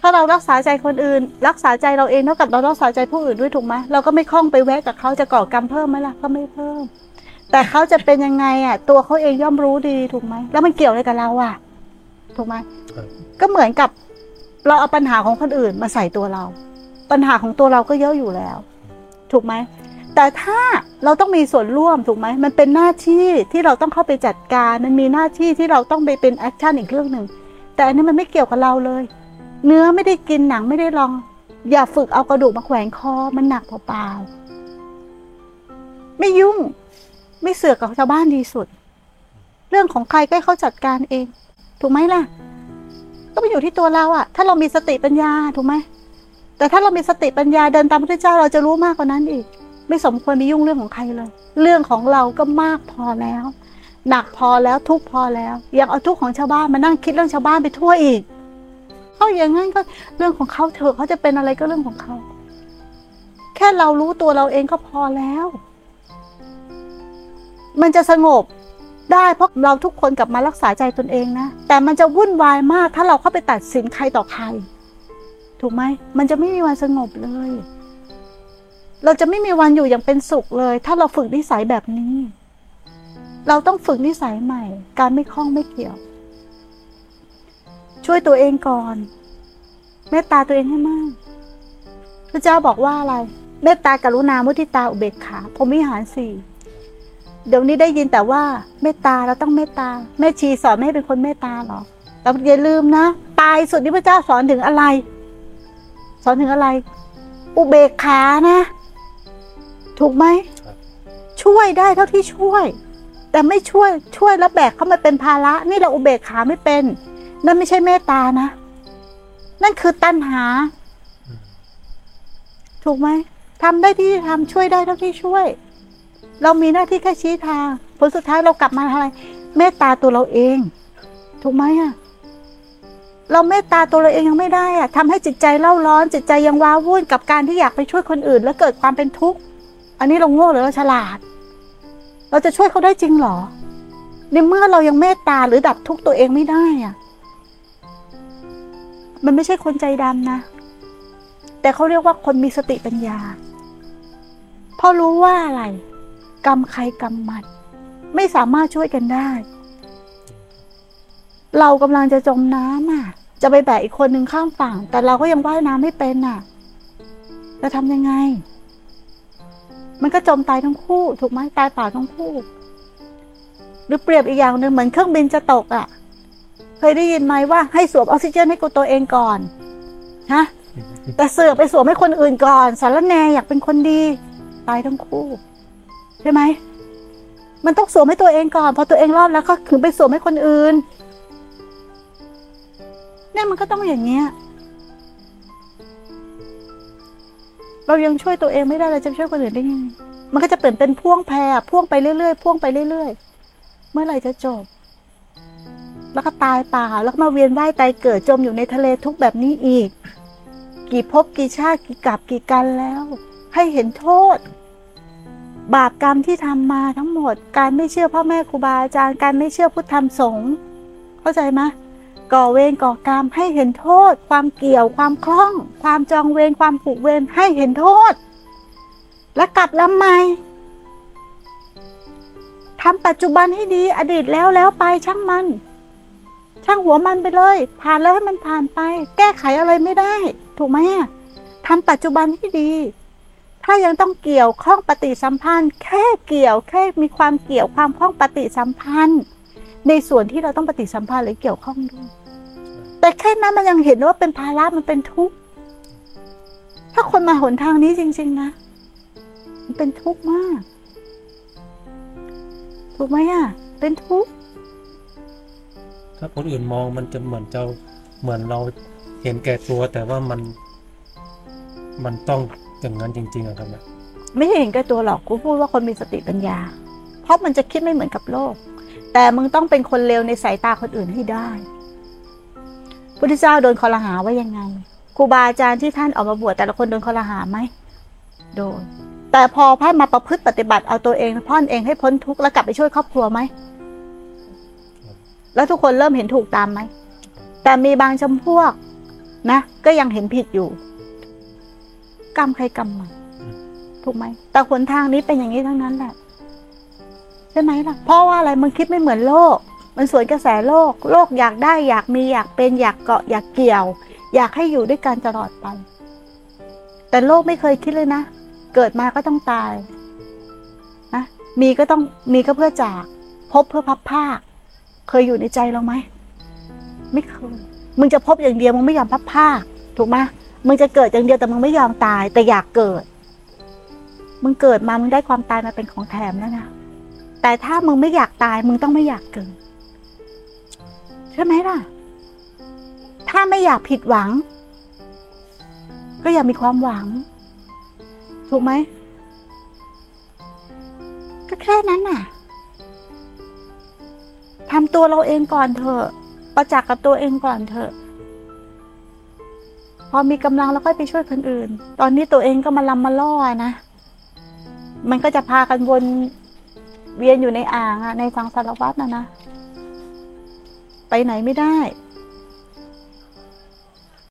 ถ้าเรารักษาใจคนอื่น รักษาใจเราเองเท่ากับเรารักษาใจผู้อื่นด้วยถูกไหมเราก็ไม่ต้องไปแวะกับเขาจะก่อกรรมเพิ่มไหมล่ะก็ไม่เพิ่ม แต่เขาจะเป็นยังไงอะ ตัวเขาเองย่อมรู้ดีถูกไหมแล้วมันเกี่ยวอะไรกับเราอะ ถูกไหมก็เหมือนกับเราเอาปัญหาของคนอื่นมาใส่ตัวเรา ปัญหาของตัวเราก็เยอะอยู่แล้ว ถูกไหมแต่ถ้าเราต้องมีส่วนร่วมถูกไหมมันเป็นหน้าที่ที่เราต้องเข้าไปจัดการ มันมีหน้าที่ที่เราต้องไปเป็น action อีกเรื่องหนึ่งแต่อันนี้มันไม่เกี่ยวกับเราเลย เนื้อไม่ได้กินหนังไม่ได้ลอง อย่าฝึกเอากระดูกมาแขวนคอมันหนักเปล่าๆไม่ยุ่ง ไม่เสือกกับชาวบ้านดีสุด เรื่องของใครก็ให้เขาจัดการเอง ถูกไหมล่ะ ก็ไปอยู่ที่ตัวเราอะถ้าเรามีสติปัญญาถูกไหมแต่ถ้าเรามีสติปัญญาเดินตามพระเจ้าเราจะรู้มากกว่านั้นอีก ไม่สมควรไปยุ่งเรื่องของใครเลย เรื่องของเราก็มากพอแล้ว หนักพอแล้วทุกพอแล้ว ยังเอาทุกของชาวบ้านมานั่งคิดเรื่องชาวบ้านไปทั่วอีก เขาอย่างนั้นก็เรื่องของเขาเถอะเขาจะเป็นอะไรก็เรื่องของเขา แค่เรารู้ตัวเราเองก็พอแล้ว มันจะสงบได้เพราะเราทุกคนกลับมารักษาใจตนเองนะ แต่มันจะวุ่นวายมาก ถ้าเราเข้าไปตัดสินใครต่อใคร ถูกไหม มันจะไม่มีวันสงบเลย เราจะไม่มีวันอยู่อย่างเป็นสุขเลย ถ้าเราฝึกนิสัยแบบนี้ เราต้องฝึกนิสัยใหม่ การไม่คล้องไม่เกี่ยว ช่วยตัวเองก่อน เมตตาตัวเองให้มาก พระเจ้าบอกว่าอะไร เมตตากรุณามุทิตาอุเบกขาพรหมวิหารสี่เดี๋ยวนี้ได้ยินแต่ว่าเมตตาเราต้องเมตตาแม่ชีสอนไม่ให้เป็นคนเมตตาหรอแต่อย่าลืมนะตายสุดที่พระเจ้าสอนถึงอะไร สอนถึงอะไร อุเบกขานะ ถูกไหมช่วยได้เท่าที่ช่วย แต่ไม่ช่วยช่วยแล้วแบกเข้ามาเป็นภาระ นี่เราอุเบกขาไม่เป็น นั่นไม่ใช่เมตตานะ นั่นคือตัณหา ถูกไหมทำได้ที่ทำช่วยได้เท่าที่ช่วย เรามีหน้าที่แค่ชี้ทาง ผลสุดท้ายเรากลับมาอะไร เมตตาตัวเราเอง ถูกไหมอะเราเมตตาตัวเราเองยังไม่ได้อะทำให้จิตใจเล่าร้อน จิตใจยังว้าวุ่นกับการที่อยากไปช่วยคนอื่น แล้วเกิดความเป็นทุกข์ อันนี้เราโง่หรือเราฉลาด เราจะช่วยเขาได้จริงเหรอ ในเมื่อเรายังเมตตาหรือดับทุกข์ตัวเองไม่ได้อะ มันไม่ใช่คนใจดำนะ แต่เขาเรียกว่าคนมีสติปัญญา เพราะรู้ว่าอะไร กรรมใครกรรมมันไม่สามารถช่วยกันได้ เรากำลังจะจมน้ำอะ จะไปแบกอีกคนหนึ่งข้ามฝั่ง แต่เราก็ยังว่ายน้ำไม่เป็นอะจะทำยังไง มันก็จมตายทั้งคู่ ถูกไหมตายเปล่าทั้งคู่ หรือเปรียบอีกอย่างหนึ่งเหมือนเครื่องบินจะตกอะ เคยได้ยินไหมว่าให้สวมออกซิเจนให้กับตัวเองก่อนฮะแต่เสือกไปสวมให้คนอื่นก่อน สารแนอยากเป็นคนดี ตายทั้งคู่ ใช่ไหม มันต้องสวมให้ตัวเองก่อน พอตัวเองรอดแล้วก็ถึงไปสวมให้คนอื่น เนี่ยมันก็ต้องอย่างเงี้ย เรายังช่วยตัวเองไม่ได้เราจะช่วยคนอื่นได้ยังไงมันก็จะเปลี่ยนเป็นพ่วงแพรพ่วงไปเรื่อยๆพ่วงไปเรื่อยๆ เมื่อไหร่จะจบ แล้วก็ตายเปล่าแล้วก็มาเวียนว่ายตายเกิดจมอยู่ในทะเลทุกแบบนี้อีก กี่ภพกี่ชาติกี่กับกี่กันแล้ว ให้เห็นโทษ บาปกรรมที่ทำมาทั้งหมด การไม่เชื่อพ่อแม่ครูบาอาจารย์การไม่เชื่อพุทธธรรมสงฆ์เข้าใจไหมก่อเวรก่อกรรมให้เห็นโทษ ความเกี่ยวความคล้อง ความจองเวรความผูกเวรให้เห็นโทษ และกลับลำใหม่ทำปัจจุบันให้ดีอดีตแล้วแล้วไปช่างมัน ช่างหัวมันไปเลย ผ่านแล้วให้มันผ่านไป แก้ไขอะไรไม่ได้ ถูกไหมทำปัจจุบันให้ดี ถ้ายังต้องเกี่ยวข้องปฏิสัมพันธ์ แค่เกี่ยวแค่มีความเกี่ยวความข้องปฏิสัมพันธ์ ในส่วนที่เราต้องปฏิสัมพันธ์หรือเกี่ยวข้องด้วยแต่แค่นั้นมันยังเห็นว่าเป็นภาระมันเป็นทุกข์ถ้าคนมาหนทางนี้จริง ๆ นะมันเป็นทุกข์มาก ถูกไหมอะ เป็นทุกข์ ถ้าคนอื่นมองมันจะเหมือนเจ้าเหมือนเราเห็นแก่ตัวแต่ว่ามัน มันต้องอย่างนั้นจริงๆอะครับนะไม่ใช่เห็นแก่ตัวหรอกกูพูดว่าคนมีสติปัญญา เพราะมันจะคิดไม่เหมือนกับโลก แต่มึงต้องเป็นคนเลวในสายตาคนอื่นให้ได้พุทธเจ้าโดนคอรหาว่ายังไงครูบาอาจารย์ที่ท่านออกมาบวชแต่ละคนโดนคอรหาไหมโดนแต่พอพระมาประพฤติปฏิบัติเอาตัวเองพ่อนเองให้พ้นทุกข์แล้วกลับไปช่วยครอบครัวไหม แล้วทุกคนเริ่มเห็นถูกตามไหม แต่มีบางจำพวก นะ ก็ยังเห็นผิดอยู่ กรรมใครกรรมมันอืมถูกไหม แต่หนทางนี้เป็นอย่างนี้ทั้งนั้นแหละใช่ไหมล่ะ เพราะว่าอะไรมันคิดไม่เหมือนโลก มันสวนกระแสโลก โลกอยากได้ อยากมีอยากเป็นอยากเกาะอยากเกี่ยว อยากให้อยู่ด้วยกันตลอดไป แต่โลกไม่เคยคิดเลยนะ เกิดมาก็ต้องตายนะมีก็ต้องมีก็เพื่อจาก พบเพื่อพับผ้า เคยอยู่ในใจเราไหมไม่เคยมึงจะพบอย่างเดียวมึงไม่ยอมพับผ้าถูกไหมมึงจะเกิดอย่างเดียวแต่มึงไม่ยอมตาย แต่อยากเกิด มึงเกิดมามึงได้ความตายมาเป็นของแถมแล้วนะแต่ถ้ามึงไม่อยากตาย มึงต้องไม่อยากเกิดใช่ไหมล่ะ ถ้าไม่อยากผิดหวัง ก็อย่ามีความหวัง ถูกไหมก็แค่นั้นน่ะ ทำตัวเราเองก่อนเถอะ ประจักษ์กับตัวเองก่อนเถอะ พอมีกำลังแล้วค่อยไปช่วยคนอื่น ตอนนี้ตัวเองก็มาลำมาล่อนะ มันก็จะพากันวนเวียนอยู่ในอ่างอะในสังสารวัฏนะนะ ไปไหนไม่ได้